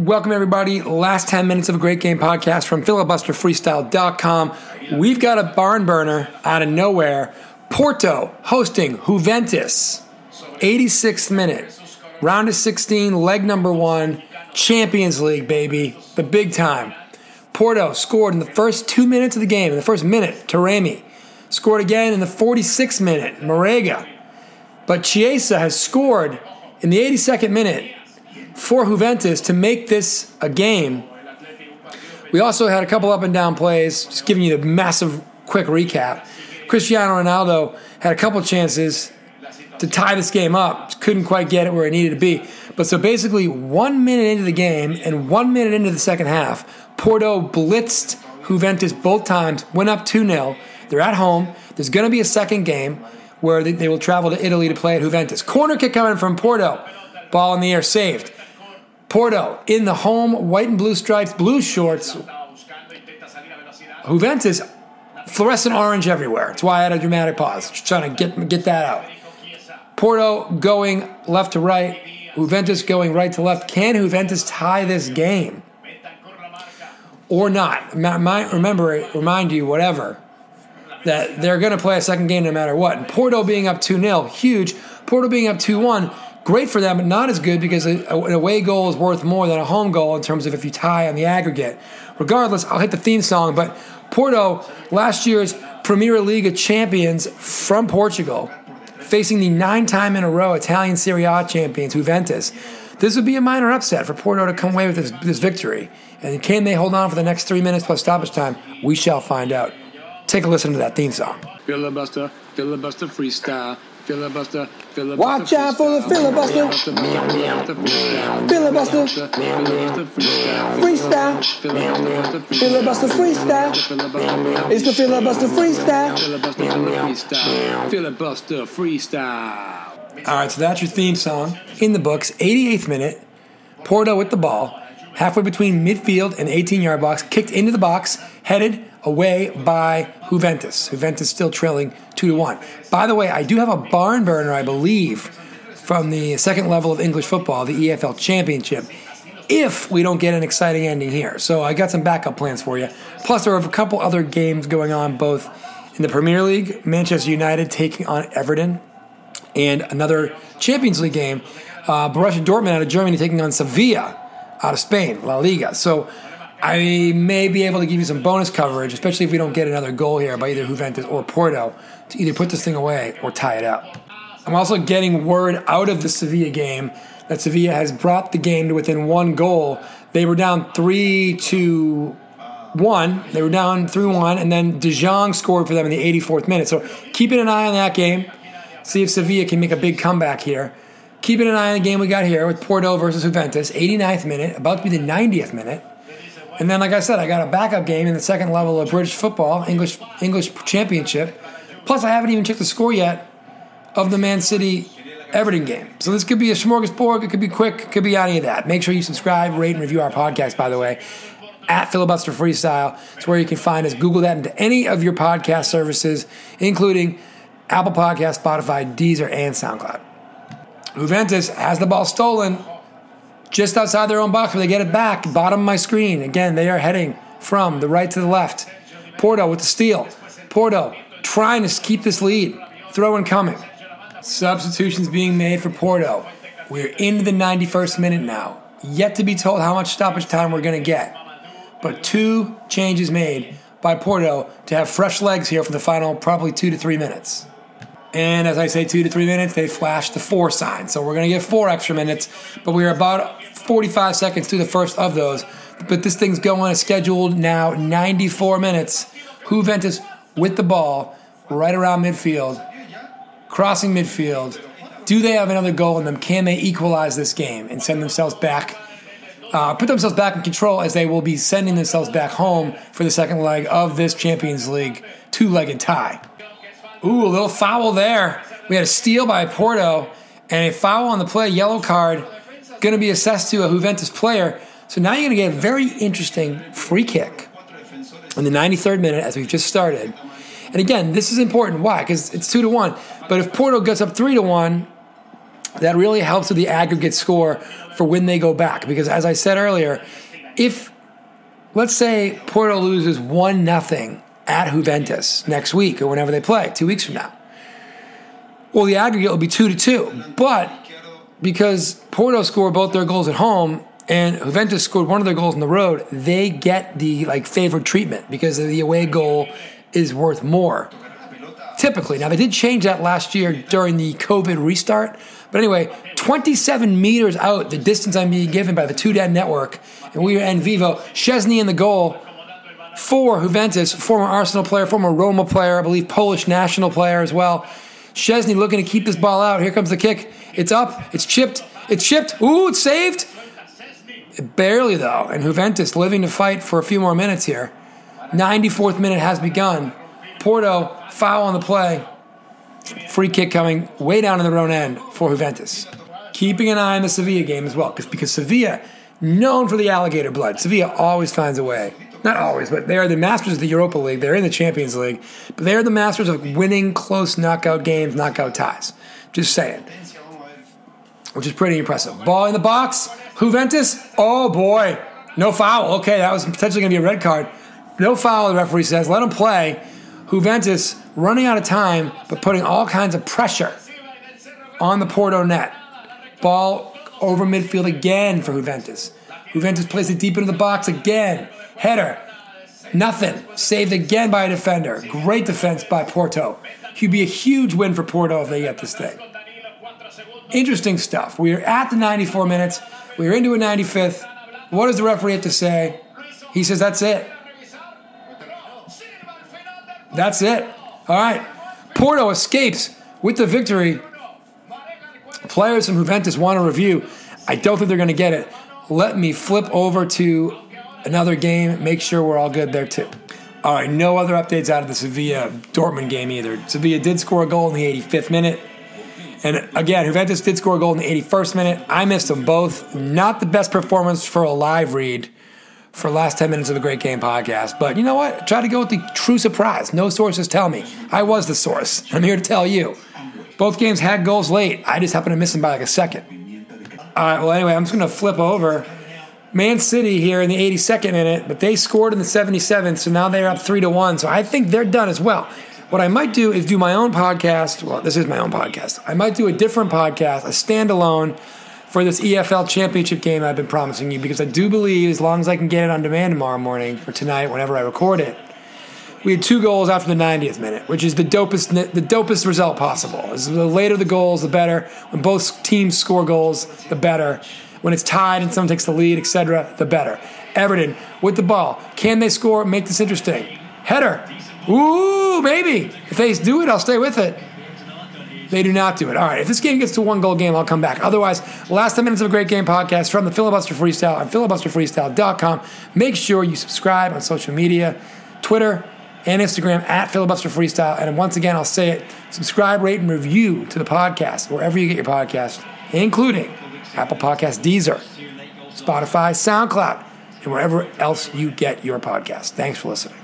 Welcome, everybody. Last 10 minutes of a great game podcast from filibusterfreestyle.com. We've got a barn burner out of nowhere. Porto hosting Juventus. 86th minute. Round of 16, leg number one. Champions League, baby. The big time. Porto scored in the first two minutes of the game, in the first minute, Taremi. Scored again in the 46th minute, Marega. But Chiesa has scored in the 82nd minute for Juventus to make this a game. We also had a couple up and down plays, just giving you the massive quick recap. Cristiano Ronaldo had a couple chances to tie this game up, couldn't quite get it where it needed to be. But so basically, one minute into the game and one minute into the second half, Porto blitzed Juventus both times, went up 2 0. They're at home. There's going to be a second game where they, they will travel to Italy to play at Juventus. Corner kick coming from Porto. Ball in the air, saved. Porto in the home white and blue stripes, blue shorts. Juventus, fluorescent orange everywhere. That's why I had a dramatic pause, just trying to get get that out. Porto going left to right, Juventus going right to left. Can Juventus tie this game or not? Remember, remind you, whatever, that they're going to play a second game no matter what. And Porto being up 2 0, huge. Porto being up 2 1 great for them, but not as good because an away goal is worth more than a home goal in terms of if you tie on the aggregate. Regardless, I'll hit the theme song, but Porto, last year's Premier League of champions from Portugal, facing the nine time in a row Italian Serie A champions, Juventus. This would be a minor upset for Porto to come away with this, this victory. And can they hold on for the next three minutes plus stoppage time? We shall find out. Take a listen to that theme song. Filibuster, filibuster freestyle. Filibuster, filibuster. Watch out for the filibuster. Filibuster. Freestyle. Filibuster freestyle. It's the filibuster freestyle. Filibuster freestyle. All right, so that's your theme song in the books. 88th minute. Porto with the ball, halfway between midfield and 18 yard box, kicked into the box, headed away by Juventus. Juventus still trailing 2 to 1. By the way, I do have a barn burner, I believe, from the second level of English football, the EFL Championship, if we don't get an exciting ending here. So I got some backup plans for you. Plus, there are a couple other games going on both in the Premier League, Manchester United taking on Everton, and another Champions League game, uh, Borussia Dortmund out of Germany taking on Sevilla out of Spain, La Liga. So I may be able to give you some bonus coverage, especially if we don't get another goal here by either Juventus or Porto to either put this thing away or tie it up. I'm also getting word out of the Sevilla game that Sevilla has brought the game to within one goal. They were down three to one. They were down three one, and then De Jong scored for them in the 84th minute. So keeping an eye on that game. See if Sevilla can make a big comeback here. Keeping an eye on the game we got here with Porto versus Juventus, 89th minute, about to be the 90th minute. And then, like I said, I got a backup game in the second level of British football, English English Championship. Plus, I haven't even checked the score yet of the Man City Everton game. So this could be a smorgasbord. It could be quick. It could be any of that. Make sure you subscribe, rate, and review our podcast. By the way, at Filibuster Freestyle. It's where you can find us. Google that into any of your podcast services, including Apple Podcast, Spotify, Deezer, and SoundCloud. Juventus has the ball stolen just outside their own box where they get it back, bottom of my screen. Again, they are heading from the right to the left. Porto with the steal. Porto trying to keep this lead. Throw in coming. Substitutions being made for Porto. We're into the 91st minute now. Yet to be told how much stoppage time we're going to get. But two changes made by Porto to have fresh legs here for the final probably two to three minutes. And as I say, two to three minutes, they flash the four sign. So we're going to get four extra minutes, but we are about 45 seconds through the first of those. But this thing's going as scheduled now 94 minutes. Juventus with the ball right around midfield, crossing midfield. Do they have another goal in them? Can they equalize this game and send themselves back? Uh, put themselves back in control as they will be sending themselves back home for the second leg of this Champions League two legged tie. Ooh, a little foul there. We had a steal by Porto and a foul on the play, yellow card, going to be assessed to a Juventus player. So now you're going to get a very interesting free kick in the 93rd minute as we've just started. And again, this is important. Why? Because it's two to one. But if Porto gets up three to one, that really helps with the aggregate score for when they go back. Because as I said earlier, if let's say Porto loses one nothing at Juventus next week or whenever they play, two weeks from now, well, the aggregate will be two to two. But because Porto scored both their goals at home and Juventus scored one of their goals on the road, they get the like favored treatment because the away goal is worth more. Typically, now they did change that last year during the COVID restart. But anyway, 27 meters out, the distance I'm being given by the TUDN Network, and we are in vivo. Szczesny in the goal for Juventus, former Arsenal player, former Roma player, I believe Polish national player as well. Szczesny looking to keep this ball out. Here comes the kick. It's up. It's chipped. It's chipped. Ooh, it's saved. Barely though. And Juventus living to fight for a few more minutes here. 94th minute has begun. Porto foul on the play. Free kick coming way down in their own end for Juventus. Keeping an eye on the Sevilla game as well, because Sevilla, known for the alligator blood, Sevilla always finds a way. Not always, but they are the masters of the Europa League. They're in the Champions League, but they are the masters of winning close knockout games, knockout ties. Just saying. Which is pretty impressive. Ball in the box. Juventus. Oh boy. No foul. Okay, that was potentially going to be a red card. No foul, the referee says. Let him play. Juventus running out of time, but putting all kinds of pressure on the Porto net. Ball over midfield again for Juventus. Juventus plays it deep into the box again. Header. Nothing. Saved again by a defender. Great defense by Porto. He'd be a huge win for Porto if they get this thing. Interesting stuff. We are at the 94 minutes. We are into a 95th. What does the referee have to say? He says, that's it. That's it. All right. Porto escapes with the victory. Players from Juventus want a review. I don't think they're going to get it. Let me flip over to another game, make sure we're all good there too. All right, no other updates out of the Sevilla Dortmund game either. Sevilla did score a goal in the 85th minute. And again, Juventus did score a goal in the 81st minute. I missed them both. Not the best performance for a live read for last 10 minutes of the Great Game podcast. But you know what? Try to go with the true surprise. No sources tell me. I was the source. I'm here to tell you. Both games had goals late. I just happened to miss them by like a second. All right, well, anyway, I'm just going to flip over. Man City here in the 82nd minute, but they scored in the 77th, so now they're up 3 to 1. So I think they're done as well. What I might do is do my own podcast. Well, this is my own podcast. I might do a different podcast, a standalone for this EFL championship game I've been promising you because I do believe as long as I can get it on demand tomorrow morning or tonight, whenever I record it, we had two goals after the 90th minute, which is the dopest the dopest result possible. The later the goals, the better. When both teams score goals, the better. When it's tied and someone takes the lead, etc., the better. Everton with the ball. Can they score? Make this interesting. Header. Ooh, maybe. If they do it, I'll stay with it. They do not do it. All right. If this game gets to one goal game, I'll come back. Otherwise, last 10 minutes of a great game podcast from the Filibuster Freestyle on filibusterfreestyle.com. Make sure you subscribe on social media, Twitter, and Instagram at Filibuster Freestyle. And once again, I'll say it subscribe, rate, and review to the podcast wherever you get your podcast, including Apple Podcast, Deezer, Spotify, SoundCloud, and wherever else you get your podcast. Thanks for listening.